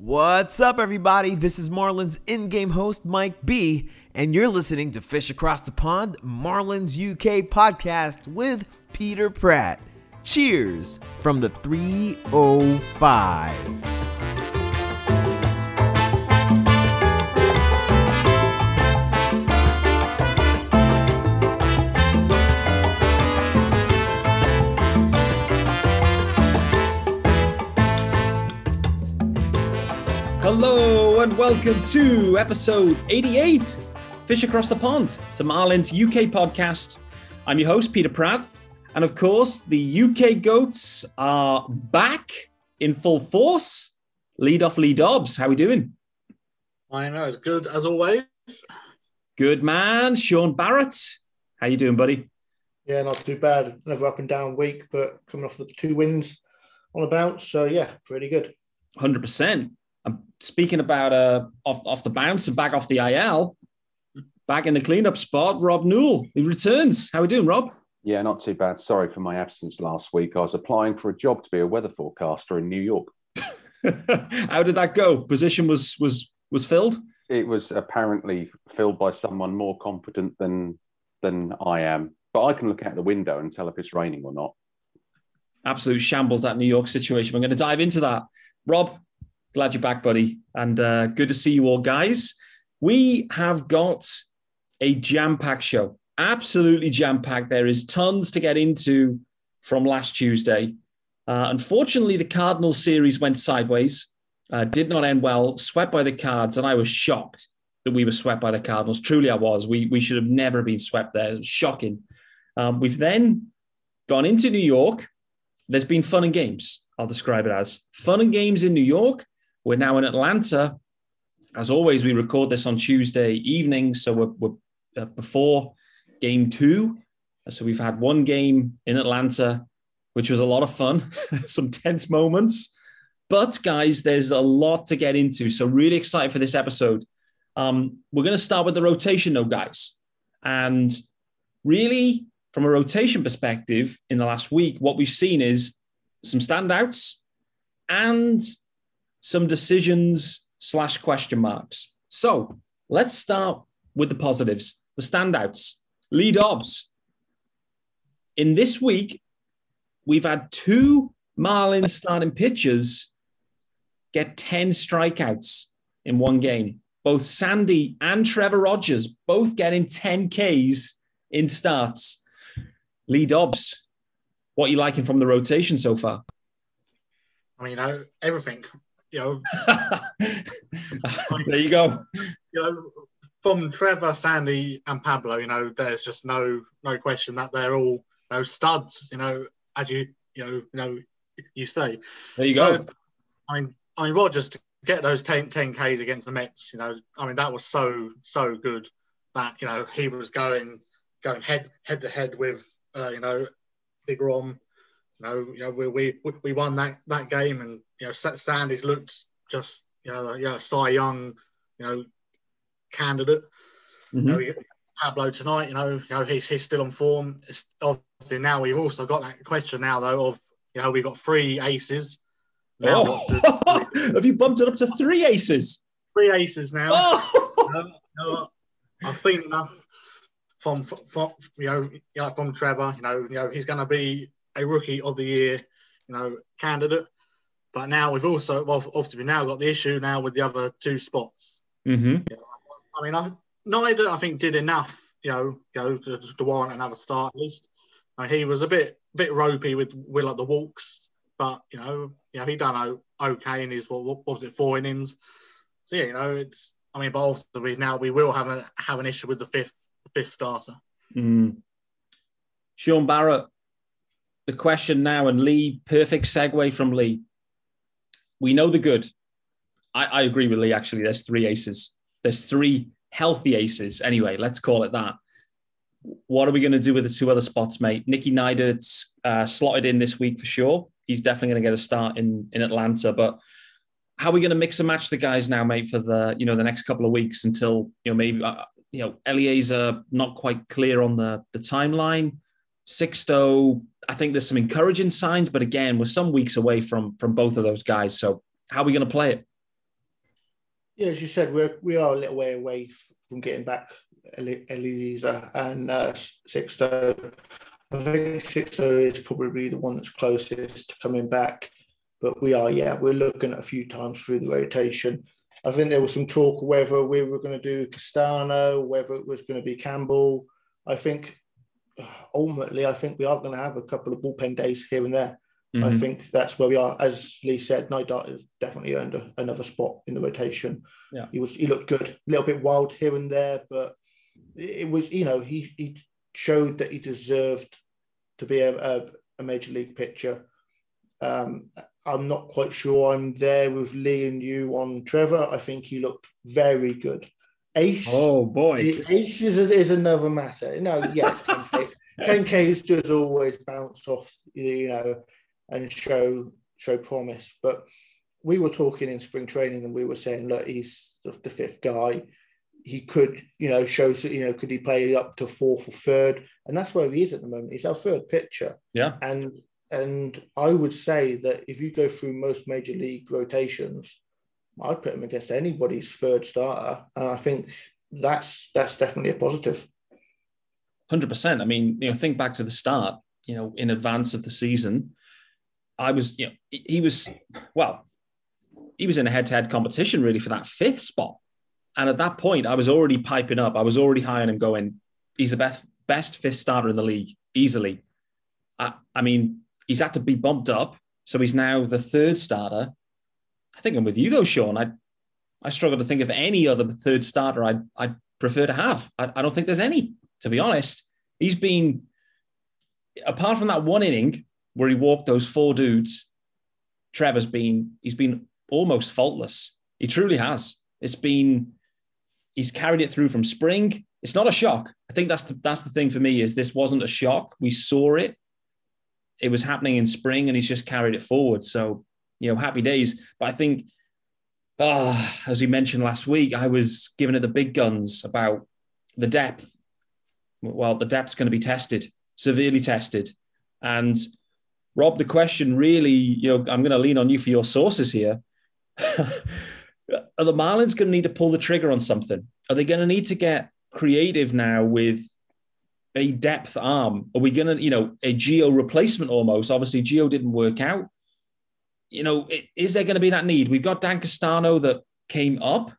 What's up, everybody? This is Marlins in game host Mike B, and you're listening to Fish Across the Pond, Marlins UK podcast with Peter Pratt. Cheers from the 305. And welcome to episode 88 Fish Across the Pond. It's a Marlins UK podcast. I'm your host, Peter Pratt. And of course, the UK Goats are back in full force. Lead off Lee Dobbs. How are we doing? I know, it's good as always. Good man. Sean Barrett. How you doing, buddy? Yeah, not too bad. Another up and down week, but coming off the two wins on a bounce. So yeah, pretty good. 100%. I'm speaking about uh, off, off the bounce and back off the IL. Back in the cleanup spot, Rob Newell. He returns. How are we doing, Rob? Yeah, not too bad. Sorry for my absence last week. I was applying for a job to be a weather forecaster in New York. How did that go? Position was was was filled. It was apparently filled by someone more competent than than I am. But I can look out the window and tell if it's raining or not. Absolute shambles that New York situation. I'm going to dive into that. Rob, glad you're back, buddy, and uh, good to see you all, guys. We have got a jam-packed show. Absolutely jam-packed. There is tons to get into from last Tuesday. Uh, unfortunately, the Cardinals series went sideways, uh, did not end well, swept by the Cards, and I was shocked that we were swept by the Cardinals. Truly, I was. We, we should have never been swept there. It was shocking. Um, we've then gone into New York. There's been fun and games. I'll describe it as fun and games in New York. We're now in Atlanta. As always, we record this on Tuesday evening, so we're, we're uh, before game two. So we've had one game in Atlanta, which was a lot of fun, some tense moments. But guys, there's a lot to get into. So really excited for this episode. Um, we're going to start with the rotation, though, guys. And really, from a rotation perspective, in the last week, what we've seen is some standouts and some decisions slash question marks. So let's start with the positives, the standouts. Lee Dobbs. In this week, we've had two Marlins starting pitchers get 10 strikeouts in one game. Both Sandy and Trevor Rogers both getting 10 Ks in starts. Lee Dobbs, what are you liking from the rotation so far? I mean, know, everything. You know, there you go. you know, from Trevor, Sandy, and Pablo, you know, there's just no no question that they're all you know, studs. You know, as you you know, you know, you say. There you go. I mean, I mean, Rogers to get those 10, 10 Ks against the Mets. You know, I mean, that was so so good that you know he was going going head head to head with uh, you know Big Rom. You know, you know, we we we won that that game, and you know, Sandy's looked just you know, yeah, Cy Young, you know, candidate. Mhm. You know, Pablo tonight, you know, you know, he's he's still on form. It's obviously now we've also got that question now though of you know we've got three aces. Now Oh, have you bumped it up to three aces? three aces now. Oh, Um, you know, I've seen enough from, from you know, you know from Trevor. You know, you know he's going to be a rookie of the year, you know, candidate. But now we've also, well, obviously, we've now got the issue now with the other two spots. hmm I mean, I, neither I think did enough, you know, you know to, to warrant another start at least. Uh, he was a bit bit ropey with with like the walks, but you know, you know, he done okay in his what, what was it four innings. So yeah, you know, it's I mean, but also we now we will have a have an issue with the fifth fifth starter. Mm. Sean Barrett, the question now, and Lee, perfect segue from Lee. We know the good. I, I agree with Lee, actually. There's three aces. There's three healthy aces. Anyway, let's call it that. What are we going to do with the two other spots, mate? Nicky Neidert's uh, slotted in this week for sure. He's definitely going to get a start in, in Atlanta. But how are we going to mix and match the guys now, mate, for the you know the next couple of weeks until you know maybe uh, you know Elieser not quite clear on the the timeline. Sixto, I think there's some encouraging signs, but again, we're some weeks away from from both of those guys. So how are we going to play it? Yeah, as you said, we're we are a little way away from getting back Elieser and uh, Sixto. I think Sixto is probably the one that's closest to coming back, but we are, yeah, we're looking at a few times through the rotation. I think there was some talk whether we were going to do Castano, whether it was going to be Campbell. I think ultimately, I think we are going to have a couple of bullpen days here and there. Mm-hmm. I think that's where we are. As Lee said, Neidert has definitely earned a, another spot in the rotation. Yeah, he was he looked good, a little bit wild here and there, but it was you know he he showed that he deserved to be a, a, a major league pitcher. Um, I'm not quite sure I'm there with Lee and you on Trevor. I think he looked very good. Ace. Oh boy, Ace is, a, is another matter. No, yeah, 10Ks does always bounce off, you know, and show show promise. But we were talking in spring training, and we were saying, look, he's the fifth guy. He could, you know, show, you know, could he play up to fourth or third? And that's where he is at the moment. He's our third pitcher. Yeah. And and I would say that if you go through most major league rotations, I'd put him against anybody's third starter, and I think that's that's definitely a positive. Hundred percent. I mean, you know, think back to the start. You know, in advance of the season, I was, you know, he was, well, he was in a head-to-head competition really for that fifth spot, and at that point, I was already piping up. I was already high on him, going, he's the best best fifth starter in the league easily. I, I mean, he's had to be bumped up, so he's now the third starter I think I'm with you though, Sean. I I struggle to think of any other third starter I'd I'd prefer to have. I, I don't think there's any, to be honest. He's been apart from that one inning where he walked those four dudes, Trevor's been he's been almost faultless. He truly has. It's been he's carried it through from spring. It's not a shock. I think that's the that's the thing for me is this wasn't a shock. We saw it. It was happening in spring and he's just carried it forward. So you know, happy days. But I think, uh, as we mentioned last week, I was giving it the big guns about the depth. Well, the depth's going to be tested, severely tested. And Rob, the question really, you know, I'm going to lean on you for your sources here. Are the Marlins going to need to pull the trigger on something? Are they going to need to get creative now with a depth arm? Are we going to, you know, a Gio replacement almost? Obviously, Gio didn't work out you know, is there going to be that need? We've got Dan Castano that came up,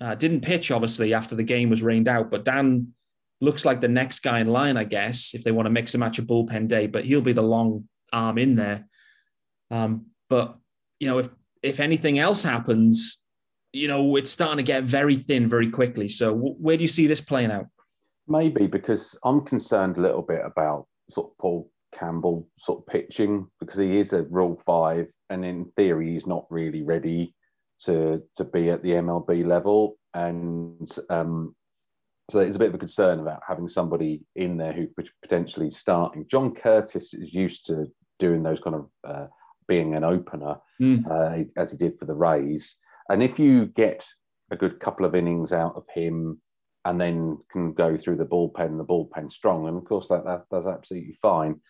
uh, didn't pitch obviously after the game was rained out, but Dan looks like the next guy in line, I guess, if they want to mix and match a bullpen day. But he'll be the long arm in there. Um, but you know, if if anything else happens, you know, it's starting to get very thin very quickly. So w- where do you see this playing out? Maybe because I'm concerned a little bit about sort of Paul Campbell sort of pitching because he is a Rule Five, and in theory he's not really ready to to be at the MLB level, and um, so it's a bit of a concern about having somebody in there who potentially starting. John Curtis is used to doing those kind of uh, being an opener mm. uh, as he did for the Rays, and if you get a good couple of innings out of him and then can go through the bullpen, the bullpen strong, and of course that, that that's absolutely fine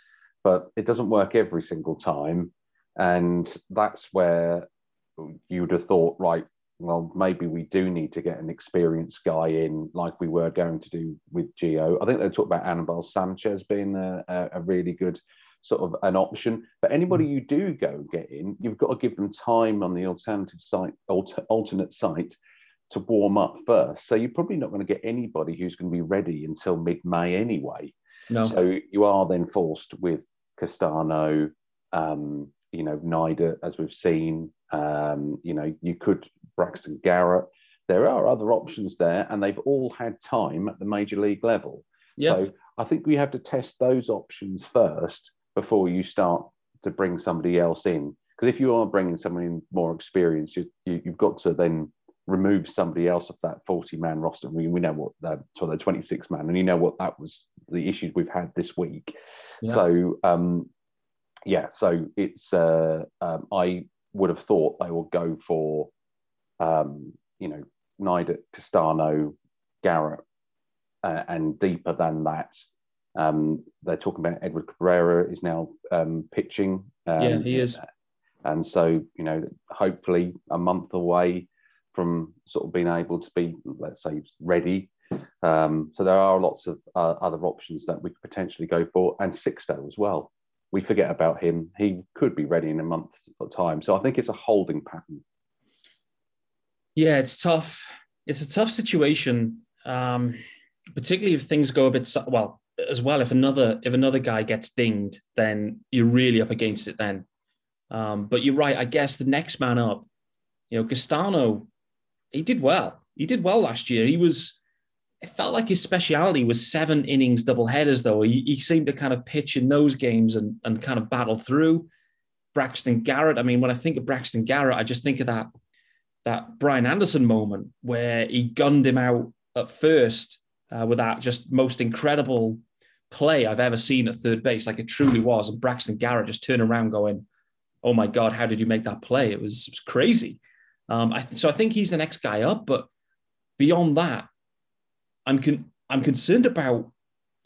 but it doesn't work every single time. And that's where you'd have thought, right, well, maybe we do need to get an experienced guy in, like we were going to do with Gio. I think they talked about Anibal Sanchez being a, a, really good sort of an option. But anybody mm. you do go get in, you've got to give them time on the alternative site, alter, alternate site to warm up first. So you're probably not going to get anybody who's going to be ready until mid-May anyway. No. So you are then forced with Castano, um, you know, Neidert, as we've seen. Um, you know, you could Braxton Garrett. There are other options there, and they've all had time at the major league level. Yeah. So I think we have to test those options first before you start to bring somebody else in. Because if you are bringing someone in more experienced, you, you, have got to then remove somebody else of that 40 man roster. We, we know what that, so the 26 man, and you know what that was the issues we've had this week. Yeah. So, um, yeah, so it's, uh, um, I would have thought they will go for, um, you know, Neidert, Castano, Garrett, uh, and deeper than that. Um, they're talking about Edward Cabrera is now um, pitching. yeah, he is. And so, you know, hopefully a month away, from sort of being able to be, let's say, ready. Um, so there are lots of uh, other options that we could potentially go for, and Sixto as well. We forget about him; he could be ready in a month's time. So I think it's a holding pattern. Yeah, it's tough. It's a tough situation, um, particularly if things go a bit well. As well, if another if another guy gets dinged, then you're really up against it. Then, um, but you're right. I guess the next man up, you know, Castano, he did well. He did well last year. He was. It felt like his speciality was seven innings double headers, though. He, he seemed to kind of pitch in those games and, and kind of battle through. Braxton Garrett. I mean, when I think of Braxton Garrett, I just think of that that Brian Anderson moment where he gunned him out at first uh, with that just most incredible play I've ever seen at third base. Like it truly was. And Braxton Garrett just turned around going, Oh my God, how did you make that play? It was, it was crazy. Um, I th- so I think he's the next guy up. But beyond that, I'm, con- I'm concerned about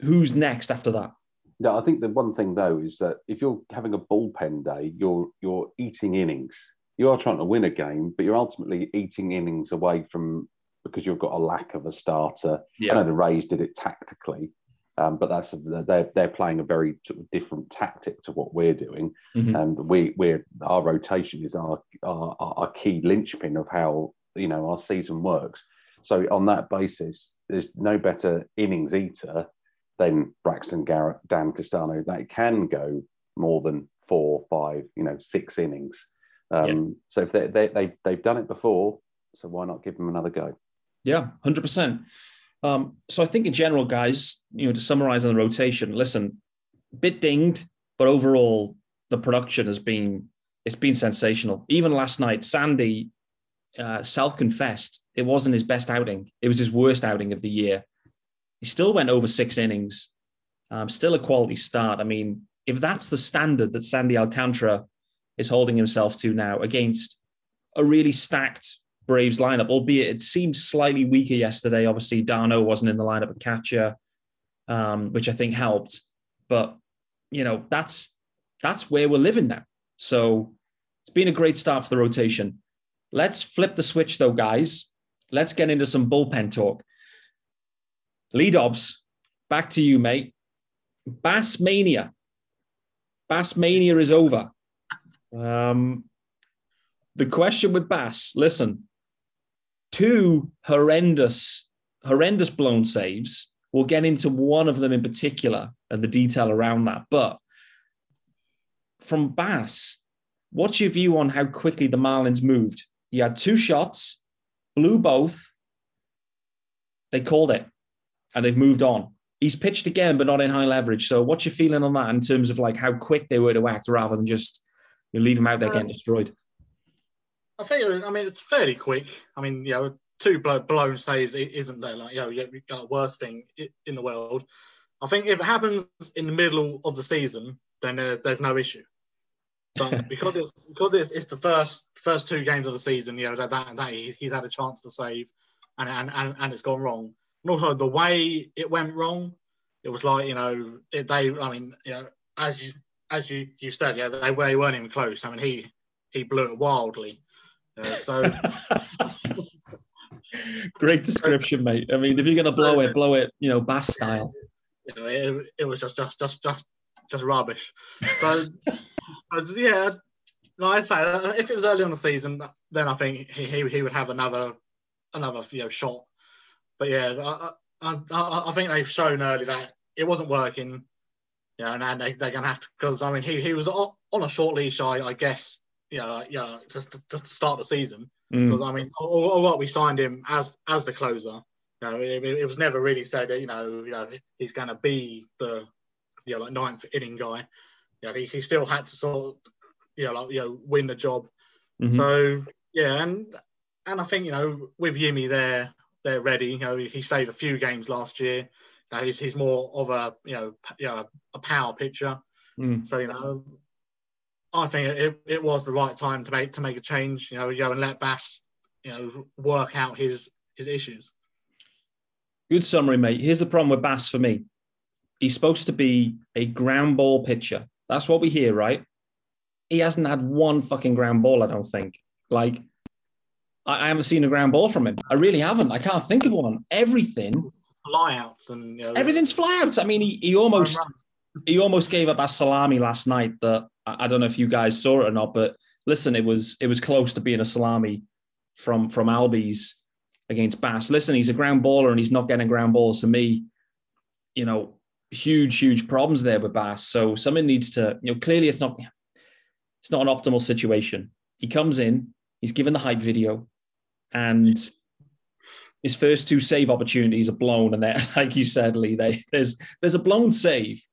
who's next after that. No, I think the one thing though is that if you're having a bullpen day, you're you're eating innings you are trying to win a game, but you're ultimately eating innings away from because you've got a lack of a starter. Yeah. I know the Rays did it tactically, um, but that's they're they're playing a very sort of different tactic to what we're doing, mm-hmm. and we we're our rotation is our, our our key linchpin of how you know our season works. So on that basis, there's no better innings eater than Braxton Garrett, Dan Castano. That can go more than four, five, you know, six innings. Um, yeah. So if they, they, they, they've done it before, so why not give them another go? Yeah, 100%. Um, so I think in general, guys, you know, to summarize on the rotation, listen, bit dinged, but overall the production has been it's been sensational. Even last night, Sandy uh, self-confessed it wasn't his best outing. It was his worst outing of the year. He still went over six innings. Um, still a quality start. I mean, if that's the standard that Sandy Alcantara is holding himself to now against a really stacked Braves lineup, albeit it seemed slightly weaker yesterday. Obviously, d'Arnaud wasn't in the lineup at catcher, um, which I think helped. But you know, that's that's where we're living now. So it's been a great start for the rotation. Let's flip the switch though, guys. Let's get into some bullpen talk. Lee Dobbs, back to you, mate. Bass Mania. Bass Mania is over. Um, the question with Bass, listen, two horrendous, horrendous blown saves. We'll get into one of them in particular and the detail around that. But from Bass, what's your view on how quickly the Marlins moved? He had two shots, blew both. They called it and they've moved on. He's pitched again, but not in high leverage. So, what's your feeling on that in terms of like how quick they were to act rather than just you leave them out there getting destroyed. I think. I mean, it's fairly quick. I mean, you know, two blown saves isn't there like you know, you got worst thing in the world. I think if it happens in the middle of the season, then uh, there's no issue. But because it's because it's, it's, the first first two games of the season, you know that that, that he's, he's had a chance to save, and, and and and it's gone wrong. And also the way it went wrong, it was like you know it, they. I mean, you know, as you as you, you said, yeah, they, they weren't even close. I mean, he he blew it wildly. Uh, so great description, mate. I mean, if you're gonna blow it, blow it, you know, bass style. You know, it, it was just just just just just rubbish. So, yeah, like I say, uh, if it was early on the season, then I think he, he, he would have another another you know shot. But yeah, I, I, I think they've shown early that it wasn't working. Yeah, and they, they're going to have to because I mean he, he was on, a short leash, I, I guess. You know, you know, just to, to start the season because mm. I mean, or, what we signed him as as the closer. You know, it, it was never really said that you know, you know he's going to be the you know like ninth inning guy. You know, he, he still had to sort of you know like you know win the job. Mm-hmm. So yeah, and and I think you know with Yimi there, they're ready. You know, he saved a few games last year. You know, he's, he's more of a you know you know a power pitcher. Mm. So you know, I think it, it was the right time to make to make a change. You know, go and let Bass you know work out his his issues. Good summary, mate. Here's the problem with Bass for me. He's supposed to be a ground ball pitcher. That's what we hear, right? He hasn't had one fucking ground ball, I don't think. Like, I, I haven't seen a ground ball from him. I really haven't. I can't think of one. Everything, Flyouts and you know, everything's flyouts. I mean, he, he almost he almost gave up a salami last night that I I don't know if you guys saw it or not, but listen, it was it was close to being a salami from from Albies against Bass. Listen, he's a ground baller and he's not getting ground balls to me. You know, huge, huge problems there with Bass. So something needs to, you know, clearly it's not it's not an optimal situation. He comes in, he's given the hype video, and his first two save opportunities are blown. And they're like you said, Lee, they, there's there's a blown save,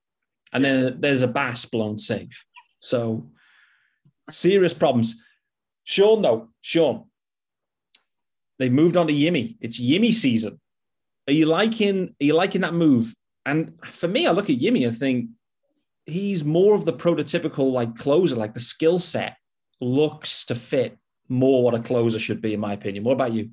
and then there's a Bass blown save. So serious problems. Sean, though, Sean, they've moved on to Yimi. It's Yimi season. Are you liking? Are you liking that move? And for me, I look at Yimi and think he's more of the prototypical like closer. Like the skill set looks to fit more what a closer should be, in my opinion. What about you?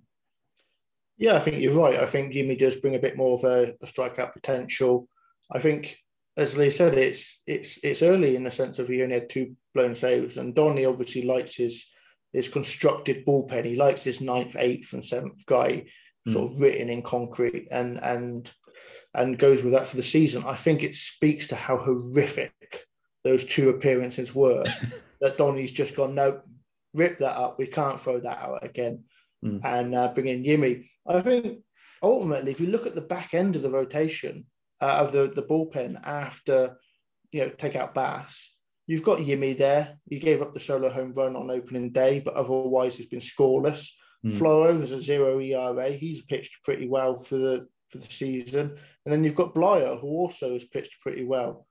Yeah, I think you're right. I think Jimmy does bring a bit more of a, a strikeout potential. I think, as Lee said, it's it's it's early in the sense of he only had two blown saves, and Donny obviously likes his his constructed bullpen. He likes his ninth, eighth, and seventh guy hmm. sort of written in concrete, and and and goes with that for the season. I think it speaks to how horrific those two appearances were. that Donny's just gone, no, rip that up. We can't throw that out again, Mm. and uh, bring in Yimi. I think ultimately, if you look at the back end of the rotation uh, of the the bullpen after you know take out Bass, you've got Yimi there. He gave up the solo home run on opening day, but otherwise he's been scoreless. Mm. Floro has a zero ERA. He's pitched pretty well for the for the season, and then you've got Bleier, who also has pitched pretty well.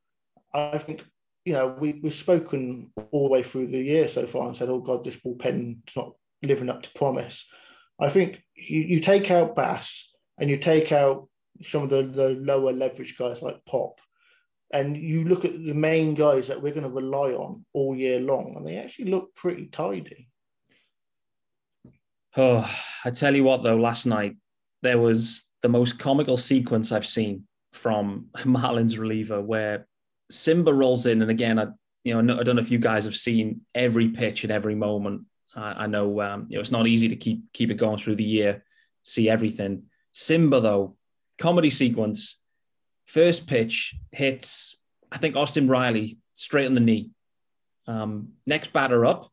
I think you know we we've spoken all the way through the year so far and said, "Oh God, this bullpen's not living up to promise." I think you, you take out Bass and you take out some of the, the lower leverage guys like Pop, and you look at the main guys that we're going to rely on all year long, and they actually look pretty tidy. Oh, I tell you what, though, last night there was the most comical sequence I've seen from Marlin's reliever where Cimber rolls in. And again, I, you know, I don't know if you guys have seen every pitch at every moment. I, I know, um, you know, it's not easy to keep, keep it going through the year, see everything. Cimber, though, comedy sequence, first pitch hits, I think Austin Riley straight on the knee. Um, next batter up,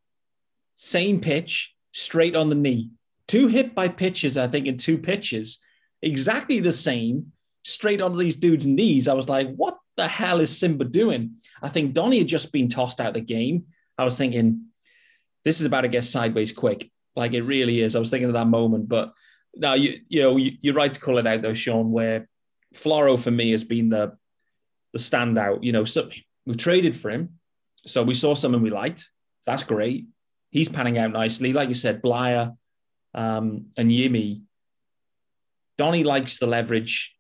same pitch, straight on the knee. Two hit by pitches, I think, in two pitches, exactly the same, straight onto these dudes' knees. I was like, what the hell is Cimber doing? I think Donnie had just been tossed out of the game. I was thinking, this is about to get sideways quick. Like it really is. I was thinking of that moment. But now you you know you, you're right to call it out though, Sean, where Floro for me has been the the standout. You know, so we traded for him. So we saw someone we liked. That's great. He's panning out nicely. Like you said, Bleier um, and Yimi. Donnie likes the leverage.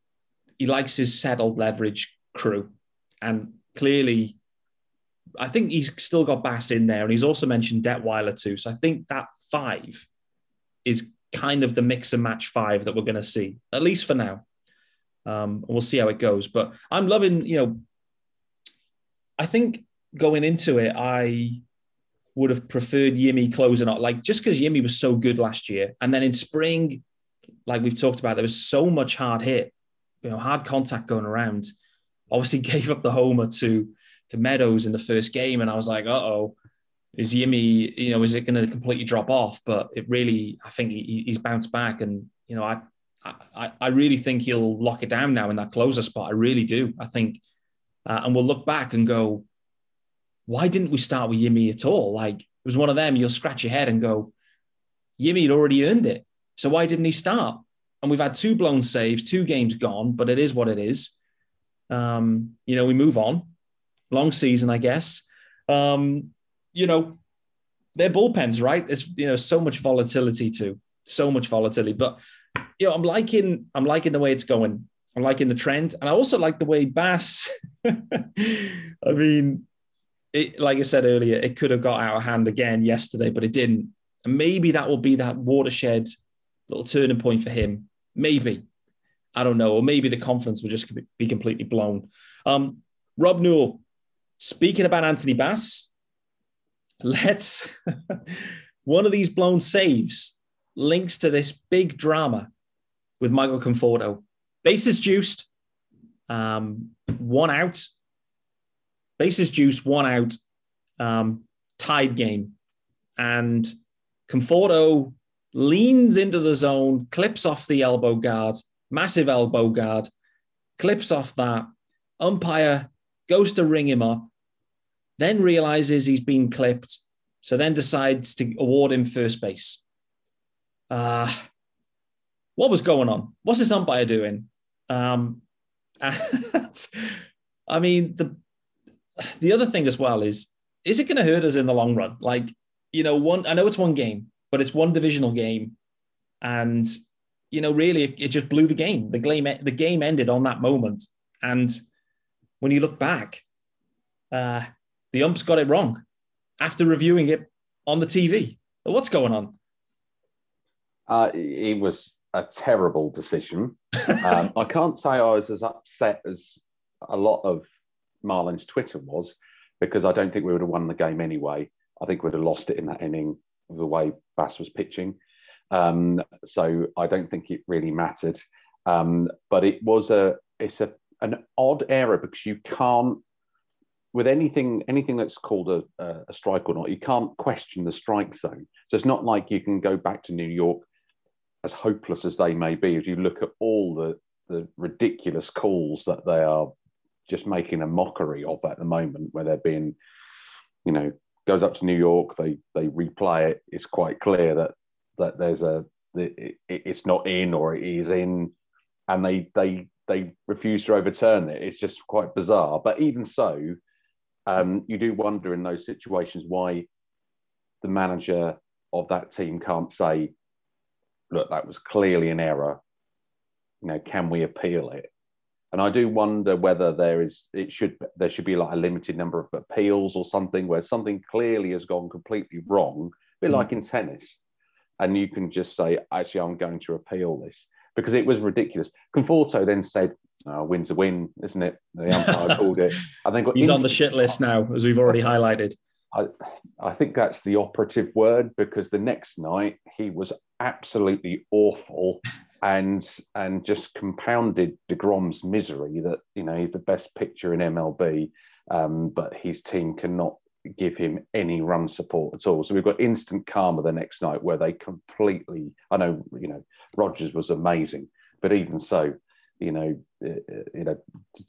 He likes his settled leverage crew. And clearly, I think he's still got Bass in there. And he's also mentioned Detwiler too. So I think that five is kind of the mix and match five that we're going to see, at least for now. Um, we'll see how it goes. But I'm loving, you know, I think going into it, I would have preferred Yimi closing out, like just because Yimi was so good last year. And then in spring, like we've talked about, there was so much hard hit, you know, hard contact going around. Obviously, gave up the homer to to Meadows in the first game, and I was like, uh oh, is Yimi, you know, is it going to completely drop off? But it really, I think he, he's bounced back, and you know, I, I I really think he'll lock it down now in that closer spot. I really do. I think, uh, and we'll look back and go, why didn't we start with Yimi at all? Like it was one of them. You'll scratch your head and go, Yimi had already earned it. So why didn't he start? And we've had two blown saves, two games gone, but it is what it is. Um, you know, we move on. Long season, I guess. Um, you know, they're bullpens, right? There's you know so much volatility too, so much volatility. But you know, I'm liking I'm liking the way it's going. I'm liking the trend, and I also like the way Bass. I mean, it, like I said earlier, it could have got out of hand again yesterday, but it didn't. And maybe that will be that watershed little turning point for him. Maybe. I don't know. Or maybe the confidence will just be completely blown. Um, Rob Newell, speaking about Anthony Bass, let's one of these blown saves links to this big drama with Michael Conforto. Bases juiced, um, one out. Bases juiced, one out. Um, tied game, and Conforto leans into the zone, clips off the elbow guard, massive elbow guard, clips off that. Umpire goes to ring him up, then realizes he's been clipped, so then decides to award him first base. Uh, what was going on? What's this umpire doing? Um, I mean, the the other thing as well is, is it going to hurt us in the long run? Like, you know, one I know it's one game, but it's one divisional game, and you know, really, it, it just blew the game. The game the game ended on that moment, and when you look back, uh, the umps got it wrong after reviewing it on the TV. What's going on? Uh, it was a terrible decision. um, I can't say I was as upset as a lot of Marlins Twitter was, because I don't think we would have won the game anyway. I think we'd have lost it in that inning the way Bass was pitching. Um, so I don't think it really mattered. Um, but it was a it's a an odd error because you can't with anything anything that's called a, a strike or not, you can't question the strike zone. So it's not like you can go back to New York as hopeless as they may be, as you look at all the, the ridiculous calls that they are just making a mockery of at the moment, where they're being, you know, goes up to New York, they they replay it. It's quite clear that that there's a it, it's not in or it is in, and they they they refuse to overturn it. It's just quite bizarre. But even so, um, you do wonder in those situations why the manager of that team can't say, look, that was clearly an error. You know, can we appeal it? And I do wonder whether there is it should there should be like a limited number of appeals or something where something clearly has gone completely wrong, a bit mm. like in tennis. And you can just say, actually, I'm going to appeal this because it was ridiculous. Conforto then said, oh, "Win's a win, isn't it?" The umpire called it. I think he's on the shit list now, as we've already highlighted. I, I think that's the operative word because the next night he was absolutely awful and and just compounded Degrom's misery that you know he's the best pitcher in MLB, um, but his team cannot give him any run support at all. So we've got instant karma the next night where they completely. I know you know Rogers was amazing, but even so, you know, uh, uh you know,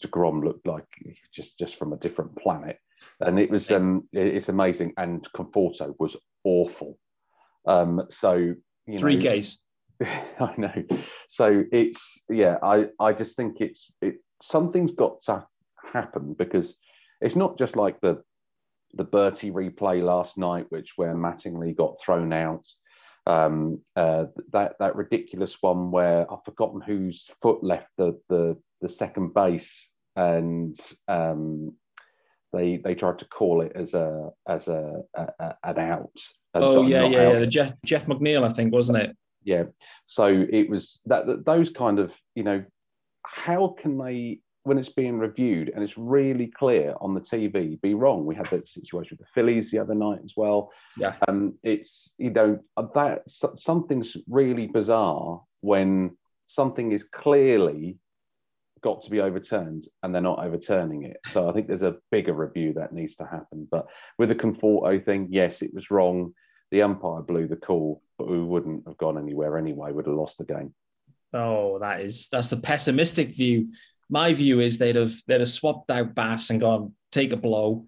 Degrom looked like just just from a different planet, and it was um, it's amazing. And Conforto was awful. Um, so you three know, Ks. I know. So it's yeah. I I just think it's it something's got to happen because it's not just like the the Berti replay last night, which where Mattingly got thrown out. Um, uh, that that ridiculous one where I've forgotten whose foot left the the, the second base, and um, they they tried to call it as a as a, a an out. Oh yeah, yeah, out. yeah. Jeff Jeff McNeil, I think, wasn't it? Yeah. So it was that, that those kind of you know how can they when it's being reviewed and it's really clear on the TV, be wrong. We had that situation with the Phillies the other night as well. Yeah. Um, it's you know that something's really bizarre when something is clearly got to be overturned and they're not overturning it. So I think there's a bigger review that needs to happen. But with the Conforto thing, yes, it was wrong. The umpire blew the call, but we wouldn't have gone anywhere anyway. Would have lost the game. Oh, that is that's the pessimistic view my view is they'd have they'd have swapped out Bass and gone take a blow,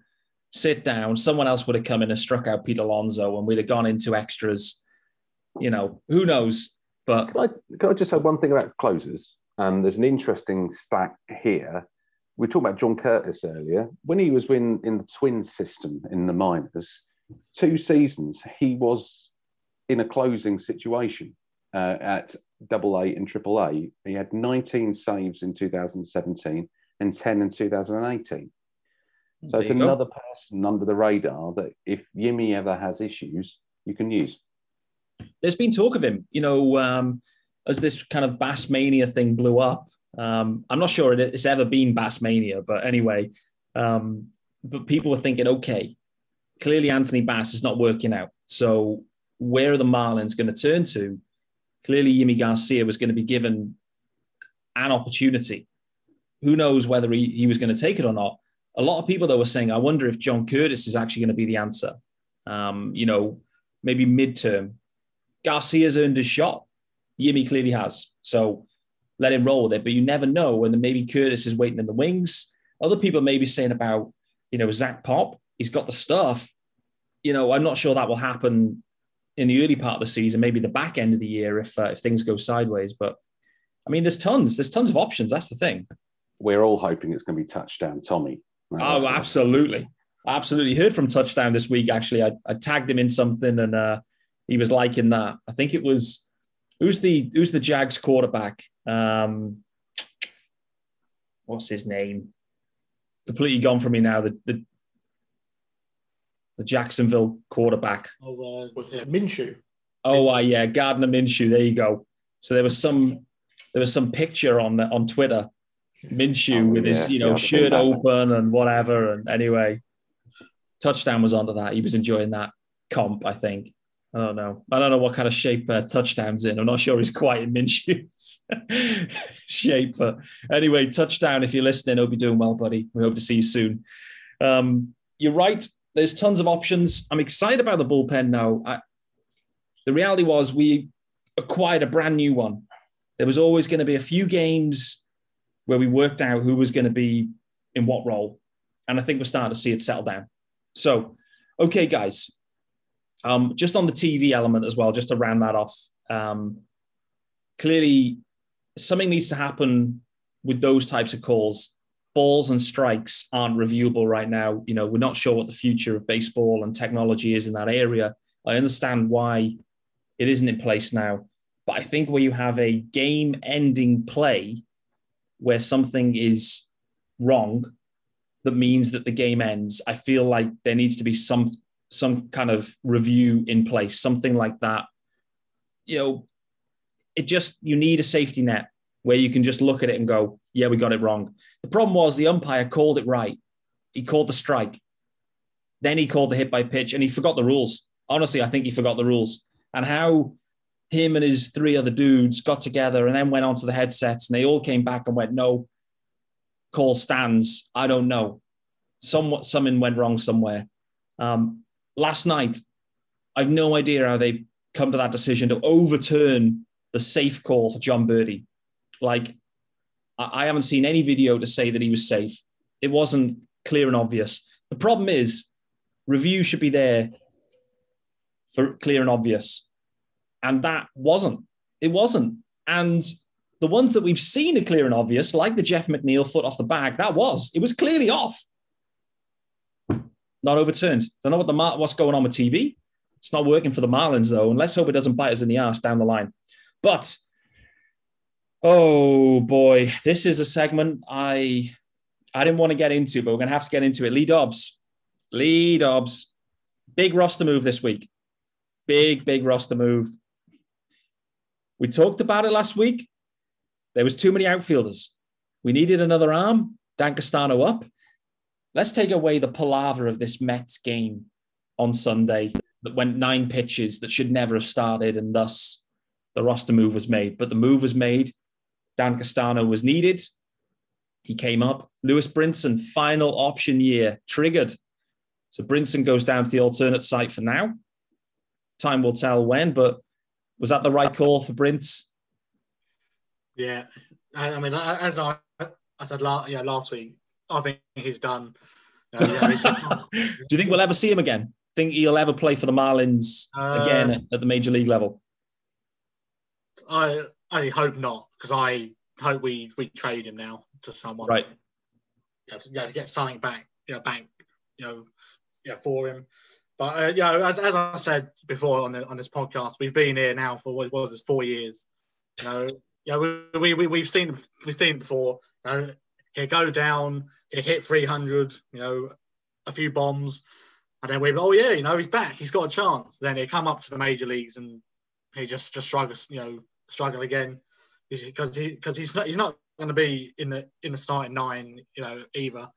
sit down. Someone else would have come in and struck out Pete Alonso, and we'd have gone into extras. You know, who knows? But can I, can I just say one thing about closers? Um, there's an interesting stat here. We talked about John Curtis earlier. When he was in, in the Twins system in the minors, two seasons, he was in a closing situation uh, at double A and triple A. He had 19 saves in 2017 and 10 in 2018. So there it's another go. person under the radar that if Yimi ever has issues, you can use. There's been talk of him, you know, um, as this kind of Bass Mania thing blew up. Um, I'm not sure it's ever been Bass Mania, but anyway, um, but people were thinking, okay, clearly Anthony Bass is not working out. So where are the Marlins going to turn to Clearly, Yimi Garcia was going to be given an opportunity. Who knows whether he, he was going to take it or not? A lot of people, though, were saying, I wonder if John Curtis is actually going to be the answer. Um, you know, maybe midterm. Garcia's earned his shot. Yimi clearly has. So let him roll with it. But you never know. And maybe Curtis is waiting in the wings. Other people may be saying about, you know, Zach Pop. He's got the stuff. You know, I'm not sure that will happen in the early part of the season, maybe the back end of the year if uh, if things go sideways. But I mean, there's tons. There's tons of options. That's the thing. We're all hoping it's going to be touchdown Tommy. oh, absolutely, absolutely. Heard from touchdown this week. Actually, I, I tagged him in something, and uh, he was liking that. I think it was who's the who's the Jags quarterback? Um, what's his name? Completely gone from me now. The the, the Jacksonville quarterback. Oh, uh, was it Minshew? Oh, uh, yeah, Gardner Minshew. There you go. So there was some there was some picture on the, on Twitter, Minshew oh, with yeah, his you know yeah, shirt open and whatever. And anyway, touchdown was onto that. He was enjoying that comp, I think. I don't know. I don't know what kind of shape uh, touchdowns in. I'm not sure he's quite in Minshew's shape, but anyway, touchdown. If you're listening, hope you're doing well, buddy. We hope to see you soon. Um, you're right. There's tons of options. I'm excited about the bullpen now. I, the reality was we acquired a brand new one there was always going to be a few games where we worked out who was going to be in what role. And I think we're starting to see it settle down. So, okay, guys, um, just on the TV element as well, just to round that off. Um, clearly, something needs to happen with those types of calls. Balls and strikes aren't reviewable right now. You know, we're not sure what the future of baseball and technology is in that area. I understand why it isn't in place now. But I think where you have a game ending play where something is wrong that means that the game ends, I feel like there needs to be some some kind of review in place, something like that. You know, it just you need a safety net where you can just look at it and go, yeah, we got it wrong. The problem was the umpire called it right. He called the strike. Then he called the hit by pitch and he forgot the rules. Honestly, I think he forgot the rules. And how him and his three other dudes got together and then went onto the headsets and they all came back and went, no, call stands. I don't know. Somewhat, something went wrong somewhere. Um, last night, I've no idea how they've come to that decision to overturn the safe call for Jon Berti. Like, I, I haven't seen any video to say that he was safe. It wasn't clear and obvious. The problem is, review should be there for clear and obvious and that wasn't. It wasn't. And the ones that we've seen are clear and obvious, like the Jeff McNeil foot off the bag, that was. It was clearly off. Not overturned. Don't know what the what's going on with TV. It's not working for the Marlins though, and let's hope it doesn't bite us in the ass down the line. But oh boy, this is a segment I I didn't want to get into, but we're gonna have to get into it. Lee Dobbs, Lee Dobbs, big roster move this week. Big, big roster move. We talked about it last week. There was too many outfielders. We needed another arm. Dan Castano up. Let's take away the palaver of this Mets game on Sunday that went nine pitches that should never have started, and thus the roster move was made. But the move was made. Dan Castano was needed. He came up. Lewis Brinson, final option year, triggered. So Brinson goes down to the alternate site for now. Time will tell when, but was that the right call for Brince? Yeah, I, mean, as I, I said last, yeah, last week, I think he's done. Yeah, Do you think we'll ever see him again? Think he'll ever play for the Marlins uh, again at, at the major league level? I I hope not, because I hope we we trade him now to someone. Right. Yeah, to, to get something back, you know, back, you know, yeah, for him. But uh, yeah, as, as I said before on the, on this podcast, we've been here now for what was this four years. You know, yeah, we, we, we have seen we've seen before. You know, he go down, he hit 300, you know, a few bombs, and then we oh yeah, you know, he's back, he's got a chance. Then he come up to the major leagues and he just just struggles, you know, struggle again, because he because he's not he's not going to be in the in the starting nine, you know, either.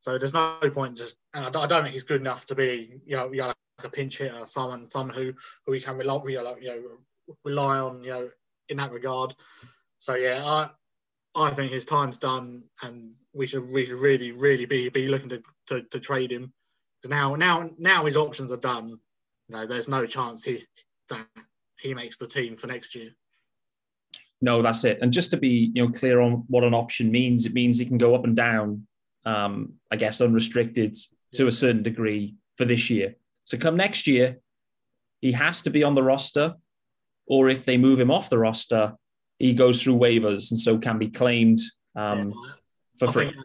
So there's no point just, and I don't, think he's good enough to be, you know, you know like a pinch hitter, someone, someone who who we can rely, you know, rely on, you know, in that regard. So yeah, I I think his time's done, and we should we should really really be be looking to to, to trade him now now now his options are done. You know, there's no chance he that he makes the team for next year. No, that's it. And just to be you know clear on what an option means, it means he can go up and down. Um, I guess unrestricted to a certain degree for this year. So come next year, he has to be on the roster, or if they move him off the roster, he goes through waivers and so can be claimed um, for I free. think,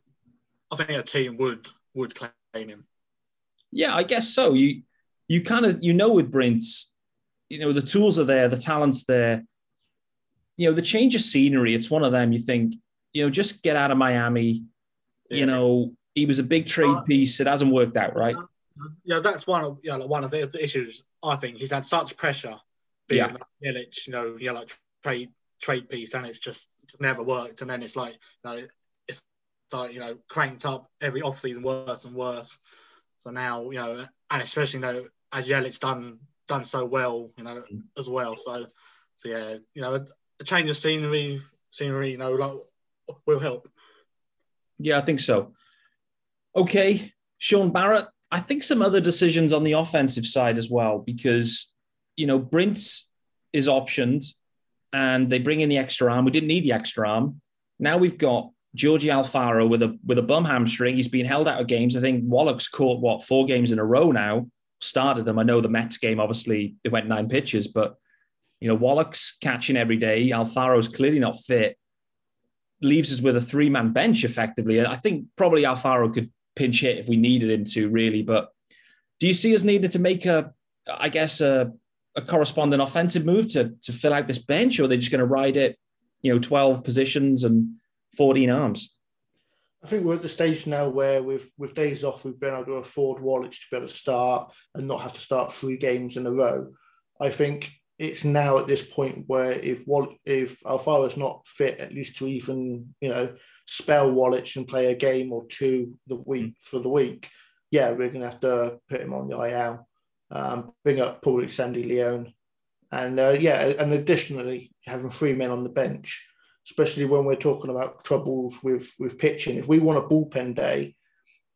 I think a team would would claim him. Yeah, I guess so. You you kind of you know with Brints, you know the tools are there, the talent's there. You know the change of scenery. It's one of them. You think you know just get out of Miami. Yeah. You know he was a big trade Uh, piece. It hasn't worked out, right? Uh, uh, yeah, that's one of yeah, like one of the, the issues. I think he's had such pressure being Yeah. like Yelich, you know, yeah, like trade trade piece, and it's just never worked. And then it's like, you know, it's like you know cranked up every off season worse and worse. So now you know, and especially you know as Yelich done done so well, you know, mm. as well. So so yeah, you know, a, change of scenery, scenery, you know, like will help. Yeah, I think so. Okay, Sean Barrett. I think some other decisions on the offensive side as well, because you know Brints is optioned, and they bring in the extra arm. We didn't need the extra arm. Now we've got Georgie Alfaro with a with a bum hamstring. He's been held out of games. I think Wallach's caught what four games in a row now. Started them. I know the Mets game. Obviously, it went nine pitches, but you know Wallach's catching every day. Alfaro's clearly not fit leaves us with a three man bench effectively. And I think probably Alfaro could pinch hit if we needed him to, really. But do you see us needing to make a, I guess, a, a corresponding offensive move to, to fill out this bench, or are they just going to ride it, you know, 12 positions and 14 arms? I think we're at the stage now where with with days off, we've been able to afford Wallach to be able to start and not have to start three games in a row. I think it's now at this point where if if Alfaro's not fit, at least to even you know spell Wallach and play a game or two the week for the week, yeah, we're gonna have to put him on the IL, um, bring up probably Sandy Leone, and uh, yeah, and additionally having three men on the bench especially when we're talking about troubles with with pitching. If we want a bullpen day,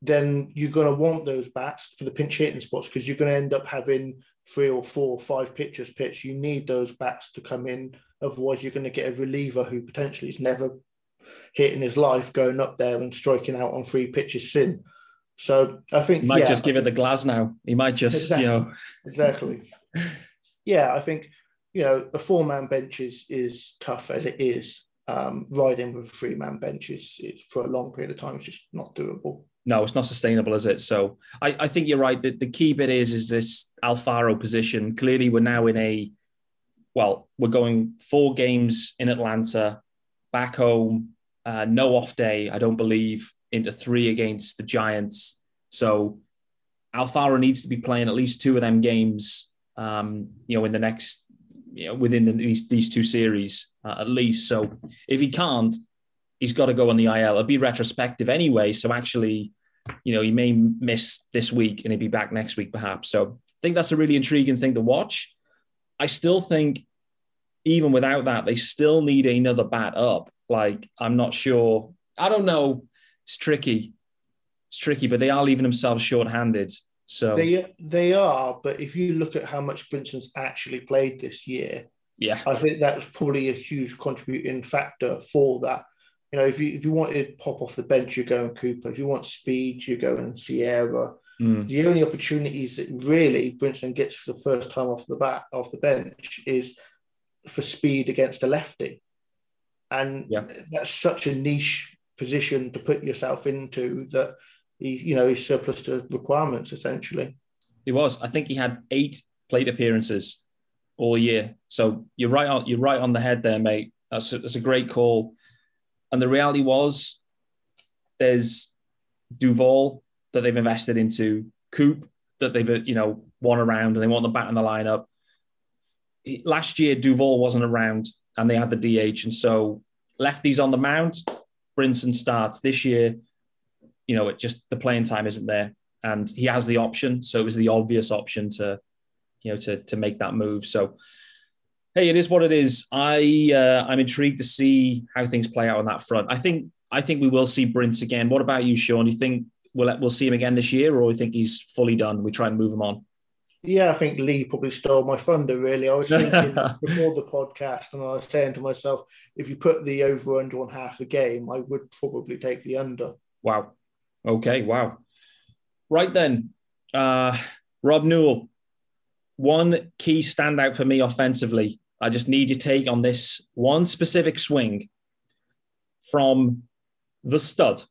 then you're going to want those bats for the pinch hitting spots because you're going to end up having three or four or five pitchers pitch. You need those bats to come in. Otherwise, you're going to get a reliever who potentially has never hit in his life going up there and striking out on three pitches sin. So I think He might yeah, just give it the glass now. He might just, Exactly. you know, exactly. Yeah, I think you know a four man bench is is tough as it is. Um, riding with a three man bench is, is for a long period of time is just not doable. No, it's not sustainable, is it? So I, I think you're right. The, the key bit is is this Alfaro position. Clearly, we're now in a well, we're going four games in Atlanta, back home, uh, no off day, I don't believe, into three against the Giants. So Alfaro needs to be playing at least two of them games, um, you know, in the next, you know, within the, these these two series uh, at least. So if he can't, he's got to go on the IL. It'll be retrospective anyway. So actually, you know, he may miss this week and he'll be back next week perhaps. So I think that's a really intriguing thing to watch. I still think, even without that, they still need another bat up. Like, I'm not sure. I don't know. It's tricky. It's tricky, but they are leaving themselves short-handed. So They they are, but if you look at how much Brinson's actually played this year, yeah, I think that was probably a huge contributing factor for that. You know, if you if you wanted pop off the bench, you're going Cooper. If you want speed, you're going Sierra. Mm. The only opportunities that really Brinson gets for the first time off the bat off the bench is for speed against a lefty, and Yeah. that's such a niche position to put yourself into that he, you know, he's surplus to requirements essentially. He was. I think he had eight plate appearances all year. So you're right on. You're right on the head there, mate. That's a, that's a great call. And the reality was, there's Duvall that they've invested into, Coop that they've you know won around, and they want the bat in the lineup. Last year, Duvall wasn't around, and they had the DH, and so lefties on the mound. Brinson starts this year. You know, it just the playing time isn't there and he has the option. So it was the obvious option to, you know, to to make that move. So Hey, it is what it is. I uh, I'm intrigued to see how things play out on that front. I think I think we will see Brince again. What about you, Sean? Do You think we'll we'll see him again this year, or do you think he's fully done? We try and move him on. Yeah, I think Lee probably stole my thunder. Really, I was thinking before the podcast, and I was saying to myself, if you put the over under on half a game, I would probably take the under. Wow. Okay. Wow. Right then, uh, Rob Newell. One key standout for me offensively. I just need your take on this one specific swing from the stud,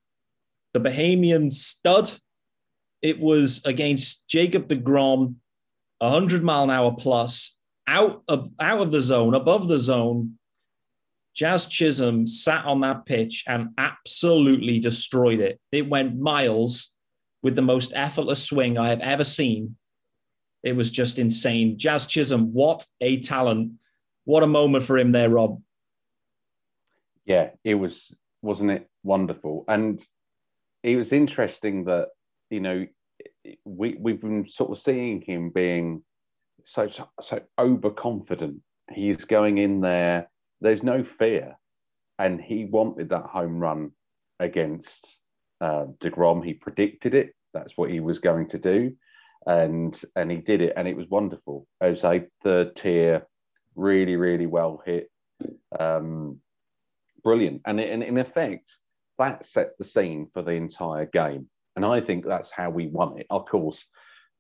the Bahamian stud. It was against Jacob DeGrom 100 mile an hour plus, out of out of the zone, above the zone. Jazz Chisholm sat on that pitch and absolutely destroyed it. It went miles with the most effortless swing I have ever seen. It was just insane. Jazz Chisholm, what a talent. What a moment for him there, Rob. Yeah, it was, wasn't it wonderful? And it was interesting that, you know, we we've been sort of seeing him being so so overconfident. He's going in there. There's no fear, and he wanted that home run against uh, Degrom. He predicted it. That's what he was going to do, and and he did it, and it was wonderful as a third tier, really really well hit, um, brilliant, and, and in effect that set the scene for the entire game and I think that's how we won it. Of course,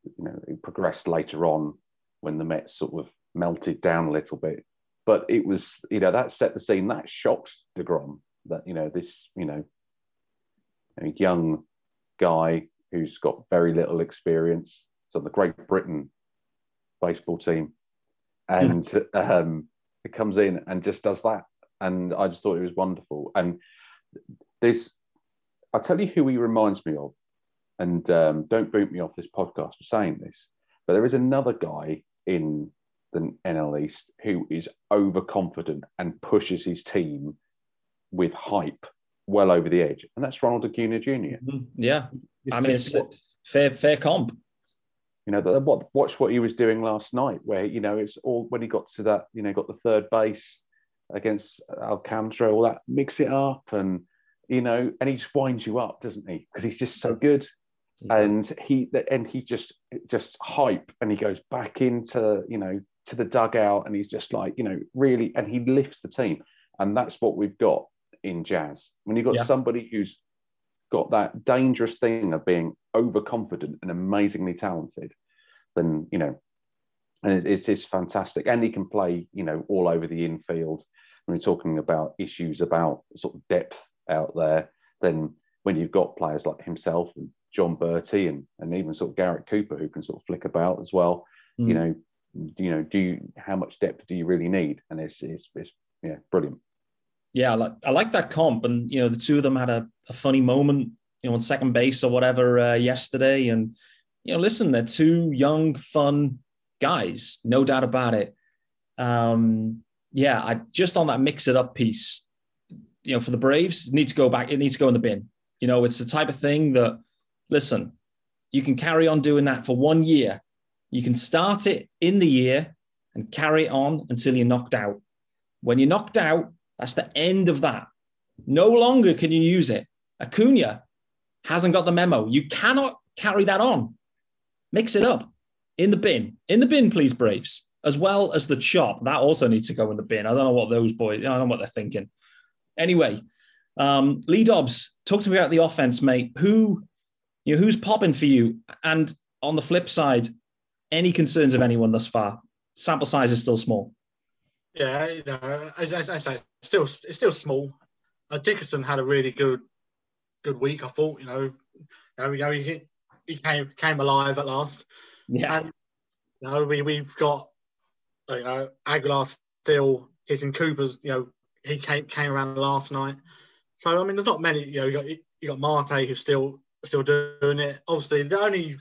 you know, it progressed later on when the Mets sort of melted down a little bit. But it was, you know, that set the scene. That shocked DeGrom that, you know, this, you know, a young guy who's got very little experience. on the Great Britain baseball team. And um, it comes in and just does that. And I just thought it was wonderful. And this, I'll tell you who he reminds me of and um, don't boot me off this podcast for saying this, but there is another guy in the NL East who is overconfident and pushes his team with hype well over the edge, and that's Ronald Acuna Jr. Mm-hmm. Yeah, I mean, it's fair fair comp. You know, that what watch what he was doing last night, where you know it's all when he got to that, you know, got the third base against Alcantara, all that, mix it up, and you know, and he just winds you up, doesn't he? Because he's just so good. And he and he just just hype and he goes back into you know to the dugout and he's just like you know really and he lifts the team. And that's what we've got in jazz. When you've got yeah. somebody who's got that dangerous thing of being overconfident and amazingly talented then you know and it's, it's fantastic and he can play you know all over the infield when we're talking about issues about sort of depth out there then when you've got players like himself and Jon Berti and, and even sort of Garrett Cooper who can sort of flick about as well. Mm. You know, you know, do you how much depth do you really need? And it's it's, it's yeah, brilliant. Yeah, I like I like that comp, and you know, the two of them had a, a funny moment, you know, on second base or whatever uh, yesterday, and you know, listen, they're two young, fun guys, no doubt about it. Um, yeah, I just on that mix it up piece, you know, for the Braves, it needs to go back. It needs to go in the bin. You know, it's the type of thing that listen, you can carry on doing that for one year. You can start it in the year and carry it on until you're knocked out. When you're knocked out, that's the end of that. No longer can you use it. Acuna hasn't got the memo. You cannot carry that on. Mix it up in the bin. In the bin, please, Braves, as well as the chop. That also needs to go in the bin. I don't know what those boys, I don't know what they're thinking. Anyway, um, Lee Dobbs, talk to me about the offense, mate. Who you know, who's popping for you? And on the flip side, any concerns of anyone thus far? Sample size is still small. Yeah, you know, as, as I say, it's still it's still small. Uh, Dickerson had a really good good week. I thought, you know, you know, you know he, he came came alive at last. Yeah. And you know, we we've got you know Aguilar still hitting Cooper's. You know, he came came around last night. So I mean, there's not many. You know, you got you got Marte who's still still doing it. Obviously, the only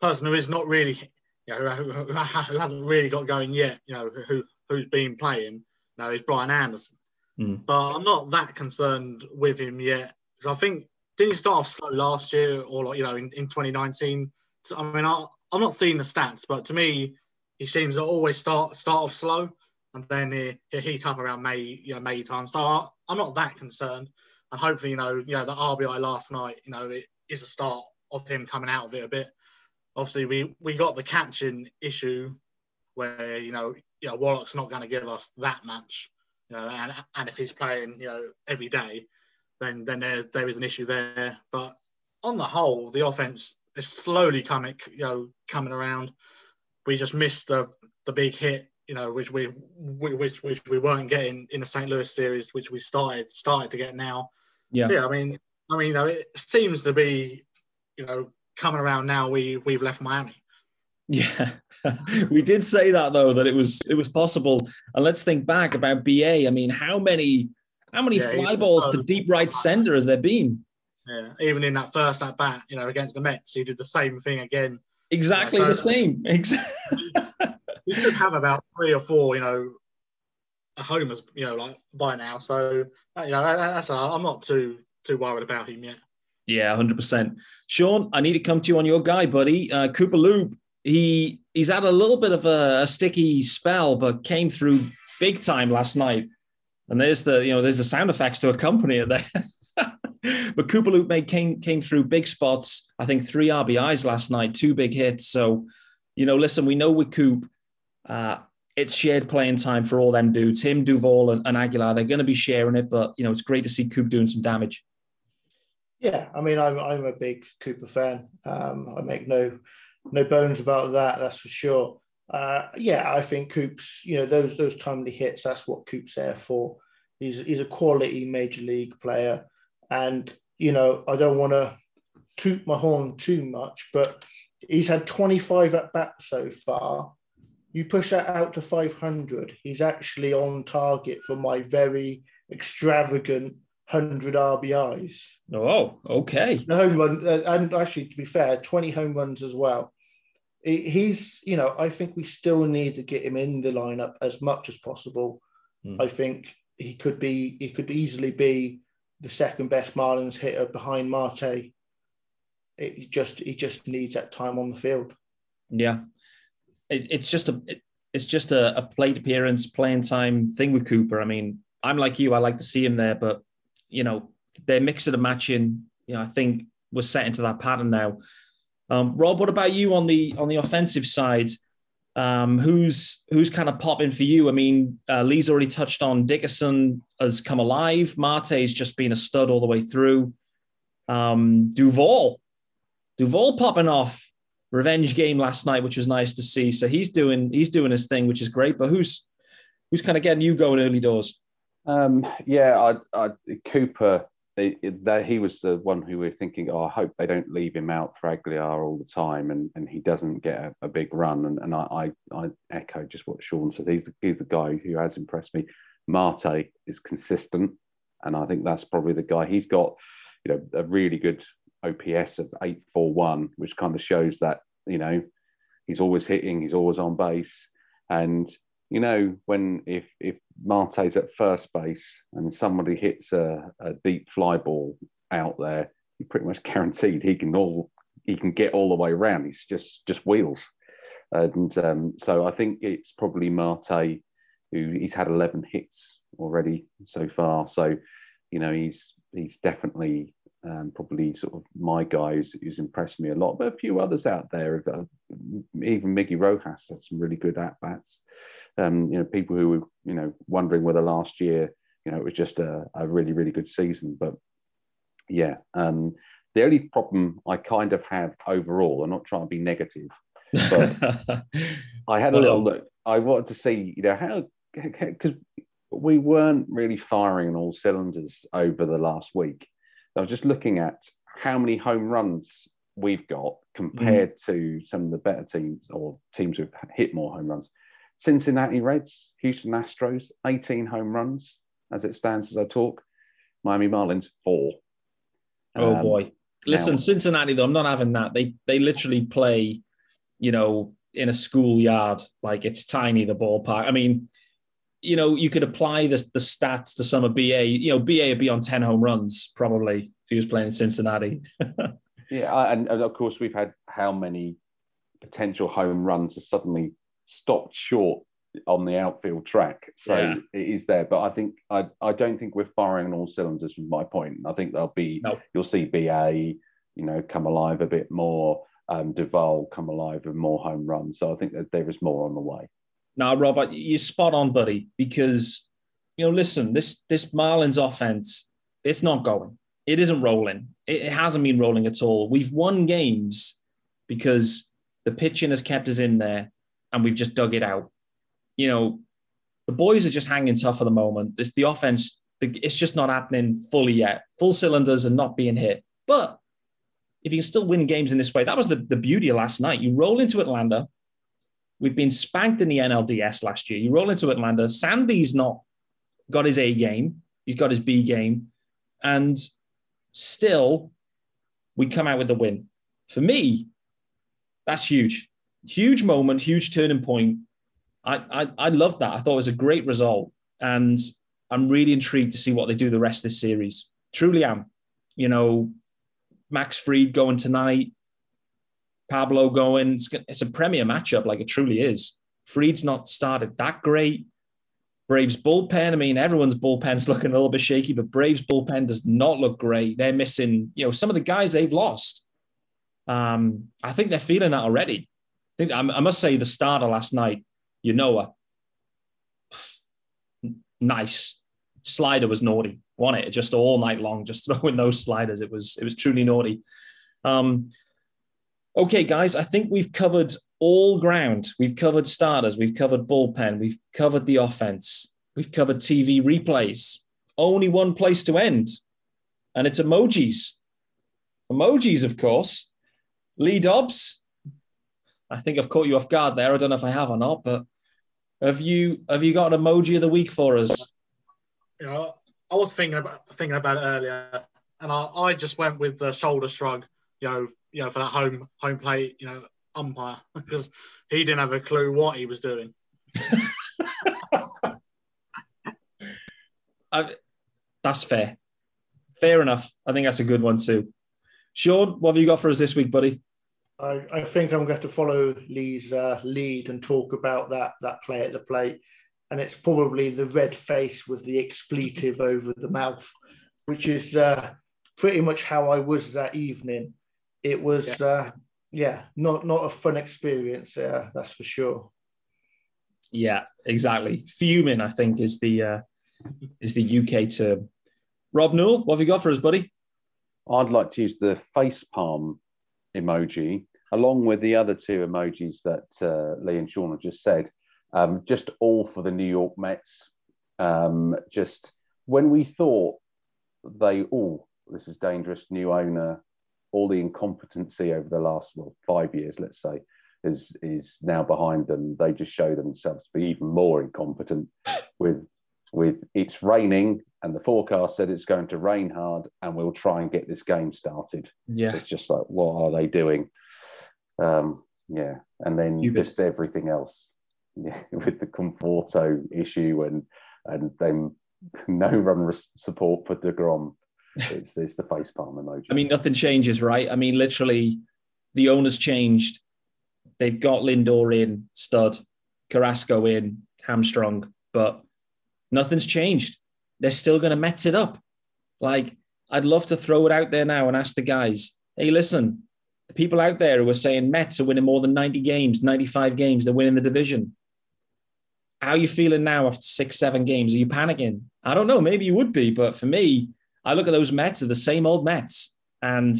person who is not really, you know, who, who, who hasn't really got going yet, you know, who who's been playing now is Brian Anderson. Mm. But I'm not that concerned with him yet because I think didn't he start off slow last year or like you know in, in 2019? I mean, I, I'm not seeing the stats, but to me, he seems to always start start off slow. and then he he heat up around May, you know, May time. So I, I'm not that concerned, and hopefully, you know, you know, the RBI last night, you know, it is a start of him coming out of it a bit. Obviously, we we got the catching issue where you know, you know, Wallach's not going to give us that much, you know, and and if he's playing, you know, every day, then then there there is an issue there. But on the whole, the offense is slowly coming, you know, coming around. We just missed the the big hit, you know, which we we which which we weren't getting in the St. Louis series, which we started started to get now. Yeah. So, yeah, I mean, I mean, you know, it seems to be, you know, coming around now. We we've left Miami. Yeah, we did say that though that it was it was possible. And let's think back about BA. I mean, how many how many Yeah, fly balls to deep right center has there been? Yeah, even in that first at bat, you know, against the Mets, he did the same thing again. Exactly so- the same. Exactly. He could have about three or four, you know, homers, you know, like by now. So you know, that's I'm not too too worried about him yet. Yeah, hundred percent. Sean, I need to come to you on your guy, buddy. Uh, Cooper Loop. He he's had a little bit of a, a sticky spell, but came through big time last night. And there's the you know there's the sound effects to accompany it there. but Cooper Loop made came came through big spots. I think three RBIs last night, two big hits. So you know, listen, we know with Coop, uh, it's shared playing time for all them dudes. Him, Duvall, and, and Aguilar, they're going to be sharing it. But you know, it's great to see Coop doing some damage. Yeah, I mean, I'm I'm a big Cooper fan. Um, I make no no bones about that. That's for sure. Uh, yeah, I think Coop's you know those those timely hits. That's what Coop's there for. He's he's a quality major league player, and you know I don't want to toot my horn too much, but he's had 25 at bats so far. You push that out to 500, he's actually on target for my very extravagant 100 RBIs. Oh, okay. The home run, uh, and actually, to be fair, 20 home runs as well. He's, you know, I think we still need to get him in the lineup as much as possible. Hmm. I think he could be, he could easily be the second best Marlins hitter behind Marte. It he just, he just needs that time on the field. Yeah, it, it's just a it, it's just a, a plate appearance, playing time thing with Cooper. I mean, I'm like you; I like to see him there, but you know, they're mixing and matching. You know, I think we're set into that pattern now. Um, Rob, what about you on the on the offensive side? Um, who's who's kind of popping for you? I mean, uh, Lee's already touched on Dickerson has come alive. Marte's just been a stud all the way through. Um, Duvall, Duvall popping off revenge game last night, which was nice to see. So he's doing he's doing his thing, which is great. But who's who's kind of getting you going early doors? Um, yeah, I, I, Cooper, he was the one who we were thinking, oh, I hope they don't leave him out for Aguilar all the time and, and he doesn't get a, a big run. And, and I, I, I echo just what Sean says. He's, he's the guy who has impressed me. Marte is consistent. And I think that's probably the guy. He's got, you know, a really good OPS of 841, which kind of shows that, you know, he's always hitting, he's always on base. And you know, when if if Marte's at first base and somebody hits a, a deep fly ball out there, you're pretty much guaranteed he can all he can get all the way around. He's just just wheels, and um, so I think it's probably Marte who he's had 11 hits already so far. So you know he's he's definitely um, probably sort of my guy who's, who's impressed me a lot. But a few others out there, uh, even Miggy Rojas had some really good at bats um, you know, people who were, you know, wondering whether last year, you know, it was just a, a really, really good season. But yeah, um, the only problem I kind of have overall, I'm not trying to be negative, but I had a little look. I wanted to see, you know, how, because we weren't really firing on all cylinders over the last week. I was just looking at how many home runs we've got compared to some of the better teams or teams who've hit more home runs. Cincinnati Reds, Houston Astros, 18 home runs as it stands as I talk. Miami Marlins, four. oh Um, boy! Listen, now- Cincinnati though, I'm not having that. They they literally play, you know, in a schoolyard. Like it's tiny the ballpark. I mean, you know, you could apply the the stats to some of BA. You know, BA would be on 10 home runs probably if he was playing in Cincinnati. Yeah, and, and of course we've had how many potential home runs have suddenly stopped short on the outfield track. So Yeah. it is there. But I think I, I don't think we're firing on all cylinders from my point. I think there'll be No. you'll see BA, you know, come alive a bit more, um, Duvall come alive with more home runs. So I think that there is more on the way. Now, Robert, you're spot on, buddy, because you know, listen, this this Marlins offense, it's not going. It isn't rolling. It, it hasn't been rolling at all. We've won games because the pitching has kept us in there and we've just dug it out. You know, the boys are just hanging tough at the moment. This the offense, it's just not happening fully yet. Full cylinders and not being hit. But if you can still win games in this way, that was the, the beauty of last night. You roll into Atlanta, We've been spanked in the NLDS last year. You roll into Atlanta. Sandy's not got his A game. He's got his B game. And still, we come out with the win. For me, that's huge. Huge moment, huge turning point. I, I, I love that. I thought it was a great result. And I'm really intrigued to see what they do the rest of this series. Truly am. You know, Max Fried going tonight, Pablo going. It's, it's a premier matchup, like it truly is. Fried's not started that great. Braves bullpen. I mean, everyone's bullpen's looking a little bit shaky, but Braves bullpen does not look great. They're missing, you know, some of the guys they've lost. Um, I think they're feeling that already. I think I, I must say the starter last night, you know, nice slider was naughty. Won it just all night long, just throwing those sliders. It was it was truly naughty. Um, okay, guys, I think we've covered all ground. We've covered starters, we've covered bullpen, we've covered the offense, we've covered TV replays. Only one place to end, and it's emojis. Emojis, of course. Lee Dobbs. I think I've caught you off guard there. I don't know if I have or not, but have you have you got an emoji of the week for us? You know, I was thinking about thinking about it earlier, and I, I just went with the shoulder shrug. You know, you know, for that home home plate, you know, umpire because he didn't have a clue what he was doing. I, that's fair. Fair enough. I think that's a good one too. Sean, what have you got for us this week, buddy? I, I think I'm going to follow Lee's uh, lead and talk about that that play at the plate, and it's probably the red face with the expletive over the mouth, which is uh, pretty much how I was that evening. It was, yeah, uh, yeah not not a fun experience. Uh, that's for sure. Yeah, exactly. Fuming, I think, is the uh, is the UK term. Rob Newell, what have you got for us, buddy? I'd like to use the face palm emoji along with the other two emojis that uh, Lee and Sean have just said. Um, just all for the New York Mets. Um, just when we thought they, oh, this is dangerous, new owner, all the incompetency over the last well, five years, let's say, is is now behind them. They just show themselves to be even more incompetent. With with it's raining and the forecast said it's going to rain hard, and we'll try and get this game started. Yeah, it's just like what are they doing? Um, yeah, and then just everything else. Yeah, with the Conforto issue and and then no run support for Degrom. It's, it's the face palm emoji. I mean, nothing changes, right? I mean, literally, the owners changed. They've got Lindor in, stud, Carrasco in, hamstrung, but nothing's changed. They're still going to Mets it up. Like, I'd love to throw it out there now and ask the guys, hey, listen, the people out there who are saying Mets are winning more than 90 games, 95 games, they're winning the division. How are you feeling now after six, seven games? Are you panicking? I don't know. Maybe you would be, but for me, I look at those Mets, they're the same old Mets, and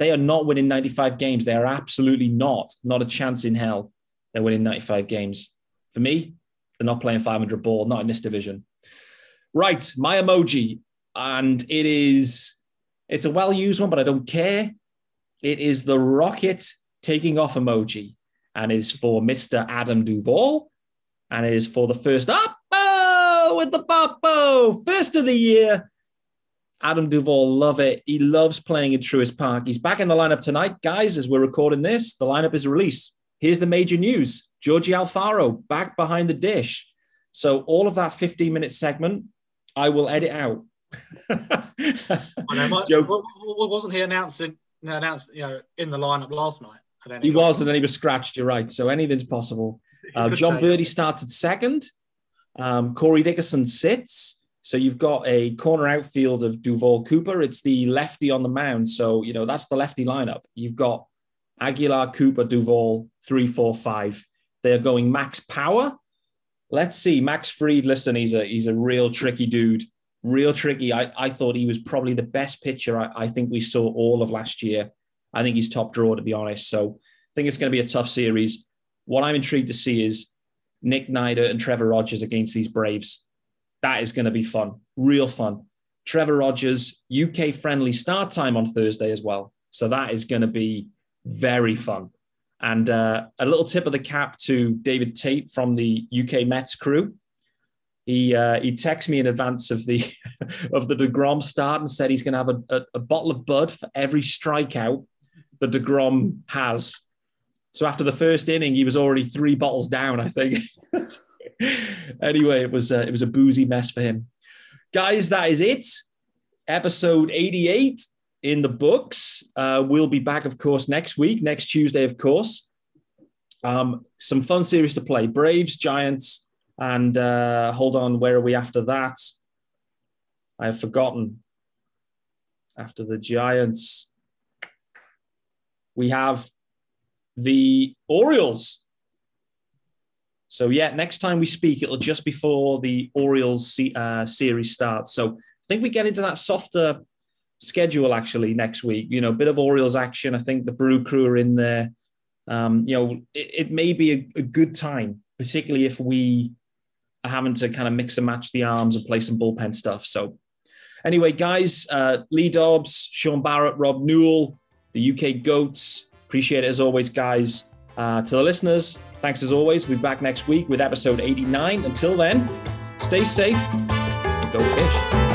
they are not winning 95 games. They are absolutely not, not a chance in hell. They're winning 95 games. For me, they're not playing 500 ball, not in this division. Right, my emoji, and it is, it's a well used one, but I don't care. It is the rocket taking off emoji, and is for Mr. Adam Duvall, and it is for the first up with the Popo, first of the year. Adam Duvall, love it. He loves playing in Truist Park. He's back in the lineup tonight. Guys, as we're recording this, the lineup is released. Here's the major news Georgie Alfaro back behind the dish. So, all of that 15 minute segment, I will edit out. I know, might- Joe- wa- wa- wasn't he announcing announced you know in the lineup last night? He got- was, and then he was scratched. You're right. So, anything's possible. Uh, Jon Berti starts at second. Um, Corey Dickerson sits. So you've got a corner outfield of Duvall Cooper. It's the lefty on the mound. So, you know, that's the lefty lineup. You've got Aguilar, Cooper, Duvall, three, four, five. They're going max power. Let's see. Max Fried, listen, he's a he's a real tricky dude. Real tricky. I, I thought he was probably the best pitcher I, I think we saw all of last year. I think he's top draw, to be honest. So I think it's going to be a tough series. What I'm intrigued to see is Nick Neidert and Trevor Rogers against these Braves. That is going to be fun, real fun. Trevor Rogers, UK friendly start time on Thursday as well. So that is going to be very fun. And uh, a little tip of the cap to David Tate from the UK Mets crew. He uh, he texted me in advance of the of the Degrom start and said he's going to have a, a, a bottle of Bud for every strikeout that Degrom has. So after the first inning, he was already three bottles down, I think. anyway, it was uh, it was a boozy mess for him. Guys, that is it. Episode 88 in the books. Uh, we'll be back, of course, next week, next Tuesday, of course. Um, some fun series to play Braves, Giants, and uh, hold on, where are we after that? I have forgotten. After the Giants, we have the Orioles. So, yeah, next time we speak, it'll just before the Orioles uh, series starts. So, I think we get into that softer schedule actually next week. You know, a bit of Orioles action. I think the Brew Crew are in there. Um, you know, it, it may be a, a, good time, particularly if we having to kind of mix and match the arms and play some bullpen stuff. So, anyway, guys, uh, Lee Dobbs, Sean Barrett, Rob Newell, the UK Goats. Appreciate it as always, guys. Uh, to the listeners, thanks as always. We'll be back next week with episode 89. Until then, stay safe, go fish.